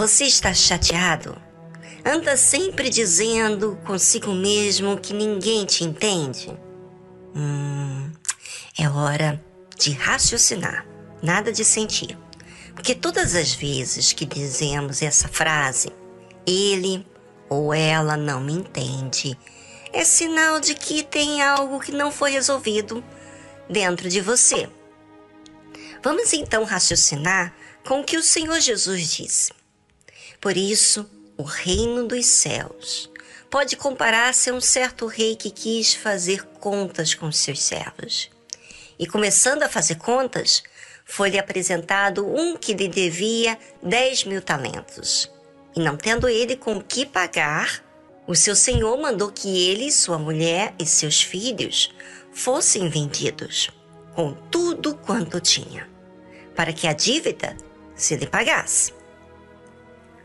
Você está chateado? Anda sempre dizendo consigo mesmo que ninguém te entende? Hum, é hora de raciocinar, nada de sentir. Porque todas as vezes que dizemos essa frase, ele ou ela não me entende, é sinal de que tem algo que não foi resolvido dentro de você. Vamos então raciocinar com o que o Senhor Jesus disse. Por isso, o reino dos céus pode comparar-se a um certo rei que quis fazer contas com seus servos. E começando a fazer contas, foi-lhe apresentado um que lhe devia dez mil talentos. E não tendo ele com que pagar, o seu senhor mandou que ele, sua mulher e seus filhos fossem vendidos, com tudo quanto tinha, para que a dívida se lhe pagasse.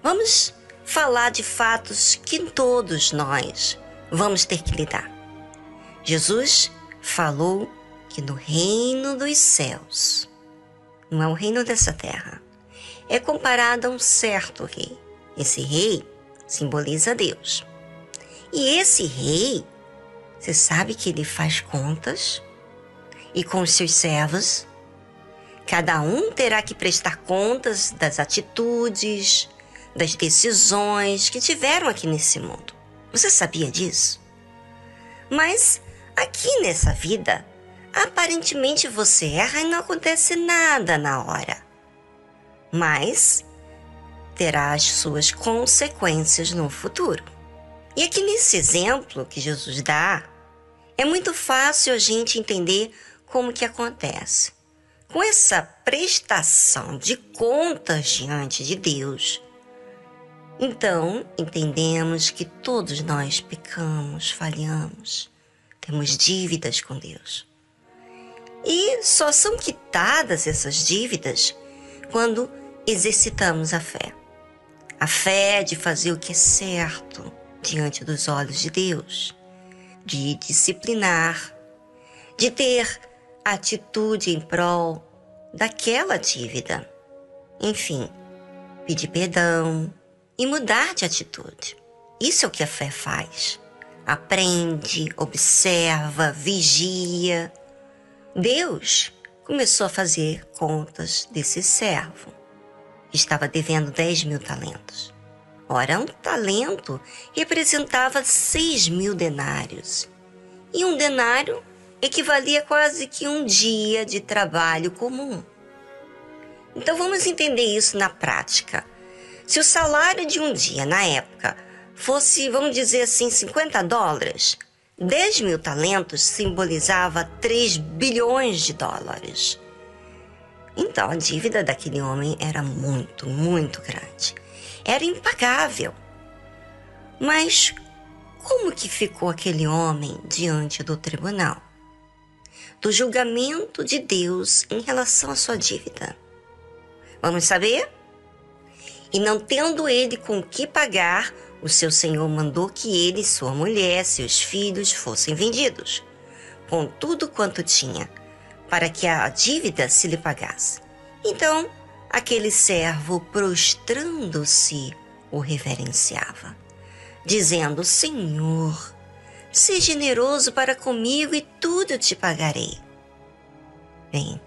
Vamos falar de fatos que todos nós vamos ter que lidar. Jesus falou que no reino dos céus, não é o reino dessa terra, é comparado a um certo rei. Esse rei simboliza Deus. E esse rei, você sabe que ele faz contas e com os seus servos, cada um terá que prestar contas das atitudes, das decisões que tiveram aqui nesse mundo. Você sabia disso? Mas aqui nessa vida, aparentemente você erra e não acontece nada na hora. Mas terá as suas consequências no futuro. E aqui nesse exemplo que Jesus dá, é muito fácil a gente entender como que acontece. Com essa prestação de contas diante de Deus, então, entendemos que todos nós pecamos, falhamos, temos dívidas com Deus. E só são quitadas essas dívidas quando exercitamos a fé. A fé de fazer o que é certo diante dos olhos de Deus, de disciplinar, de ter atitude em prol daquela dívida. Enfim, pedir perdão, e mudar de atitude. Isso é o que a fé faz. Aprende, observa, vigia. Deus começou a fazer contas desse servo. Estava devendo 10 mil talentos. Ora, um talento representava 6 mil denários. E um denário equivalia quase que um dia de trabalho comum. Então vamos entender isso na prática. Se o salário de um dia, na época, fosse, vamos dizer assim, 50 dólares, 10 mil talentos simbolizava 3 bilhões de dólares. Então a dívida daquele homem era muito, muito grande. Era impagável. Mas como que ficou aquele homem diante do tribunal? Do julgamento de Deus em relação à sua dívida. Vamos saber? E não tendo ele com que pagar, o seu senhor mandou que ele, sua mulher, seus filhos fossem vendidos, com tudo quanto tinha, para que a dívida se lhe pagasse. Então, aquele servo, prostrando-se, o reverenciava, dizendo: Senhor, se generoso para comigo e tudo te pagarei. Bem,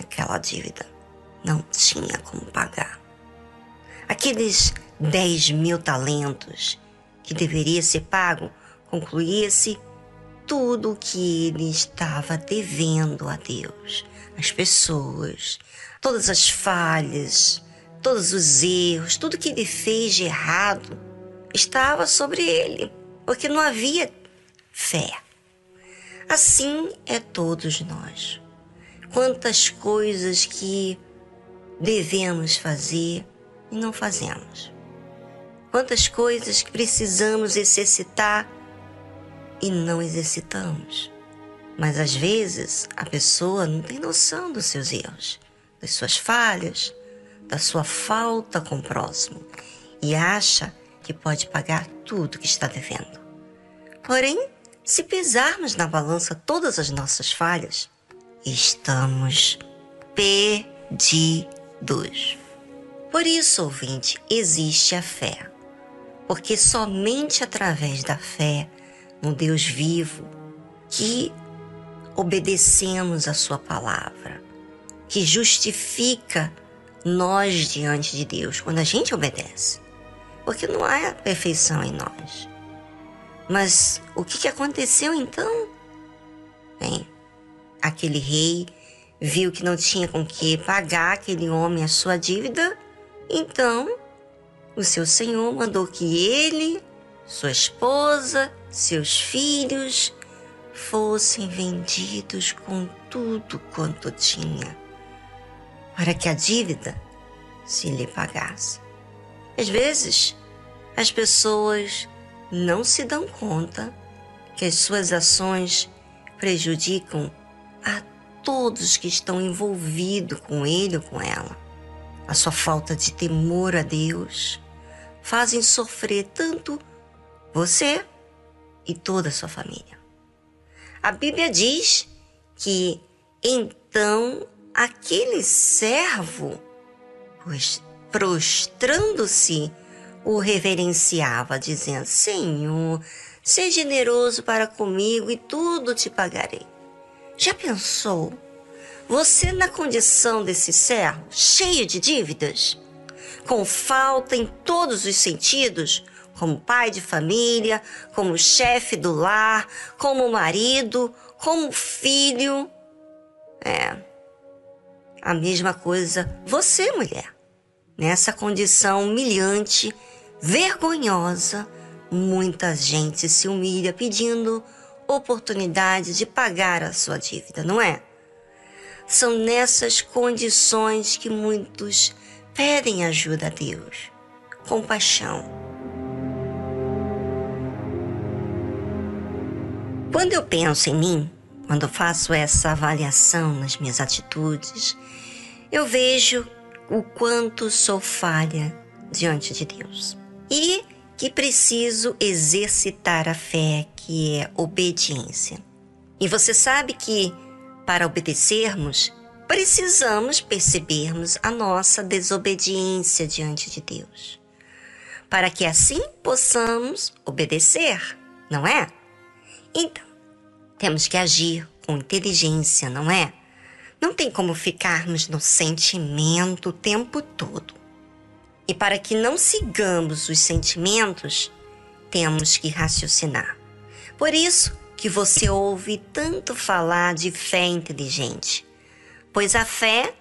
aquela dívida não tinha como pagar aqueles 10 mil talentos que deveria ser pago, concluía-se tudo o que ele estava devendo a Deus, as pessoas, todas as falhas, todos os erros, tudo que ele fez de errado estava sobre ele, porque não havia fé. Assim é todos nós. Quantas coisas que devemos fazer e não fazemos. Quantas coisas que precisamos exercitar e não exercitamos. Mas às vezes a pessoa não tem noção dos seus erros, das suas falhas, da sua falta com o próximo e acha que pode pagar tudo que está devendo. Porém, se pesarmos na balança todas as nossas falhas, estamos perdidos. Por isso, ouvinte, existe a fé. Porque somente através da fé no Deus vivo que obedecemos a Sua palavra, que justifica nós diante de Deus quando a gente obedece. Porque não há perfeição em nós. Mas o que aconteceu então? Bem, aquele rei viu que não tinha com que pagar aquele homem a sua dívida, então o seu senhor mandou que ele, sua esposa, seus filhos fossem vendidos com tudo quanto tinha, para que a dívida se lhe pagasse. Às vezes, as pessoas não se dão conta que as suas ações prejudicam a todos que estão envolvidos com ele ou com ela. A sua falta de temor a Deus fazem sofrer tanto você e toda a sua família. A Bíblia diz que então aquele servo, pois prostrando-se, o reverenciava, dizendo: Senhor, seja generoso para comigo e tudo te pagarei. Já pensou? Você na condição desse servo, cheio de dívidas, com falta em todos os sentidos, como pai de família, como chefe do lar, como marido, como filho. É. A mesma coisa você, mulher. Nessa condição humilhante, vergonhosa, muita gente se humilha pedindo oportunidade de pagar a sua dívida, não é? São nessas condições que muitos pedem ajuda a Deus, compaixão. Quando eu penso em mim, quando faço essa avaliação nas minhas atitudes, eu vejo o quanto sou falha diante de Deus. E que preciso exercitar a fé, que é obediência. E você sabe que para obedecermos, precisamos percebermos a nossa desobediência diante de Deus. Para que assim possamos obedecer, não é? Então, temos que agir com inteligência, não é? Não tem como ficarmos no sentimento o tempo todo. E para que não sigamos os sentimentos, temos que raciocinar. Por isso que você ouve tanto falar de fé inteligente, pois a fé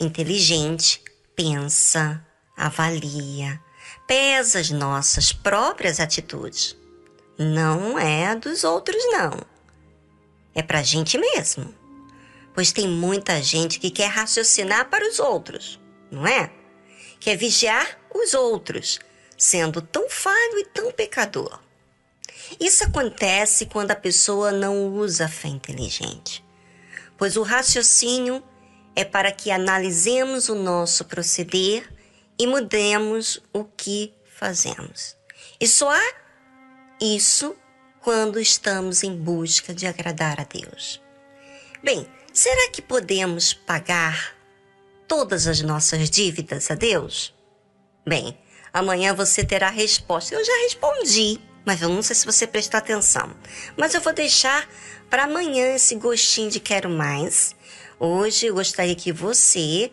inteligente pensa, avalia, pesa as nossas próprias atitudes. Não é dos outros, não. É para a gente mesmo. Pois tem muita gente que quer raciocinar para os outros, não é? que é vigiar os outros, sendo tão falho e tão pecador. Isso acontece quando a pessoa não usa a fé inteligente, pois o raciocínio é para que analisemos o nosso proceder e mudemos o que fazemos. E só há isso quando estamos em busca de agradar a Deus. Bem, será que podemos pagar todas as nossas dívidas a Deus? Bem, amanhã você terá a resposta. Eu já respondi, mas eu não sei se você prestou atenção. Mas eu vou deixar para amanhã esse gostinho de quero mais. Hoje eu gostaria que você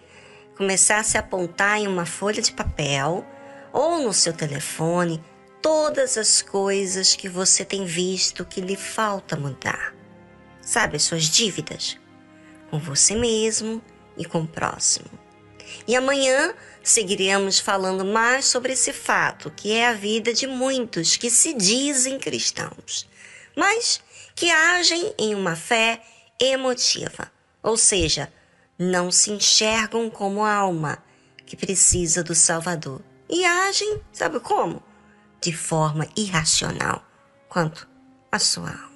começasse a apontar em uma folha de papel ou no seu telefone todas as coisas que você tem visto que lhe falta mudar. Sabe, as suas dívidas com você mesmo e com o próximo. E amanhã seguiremos falando mais sobre esse fato, que é a vida de muitos que se dizem cristãos, mas que agem em uma fé emotiva, ou seja, não se enxergam como alma que precisa do Salvador e agem, sabe como? De forma irracional quanto à sua alma.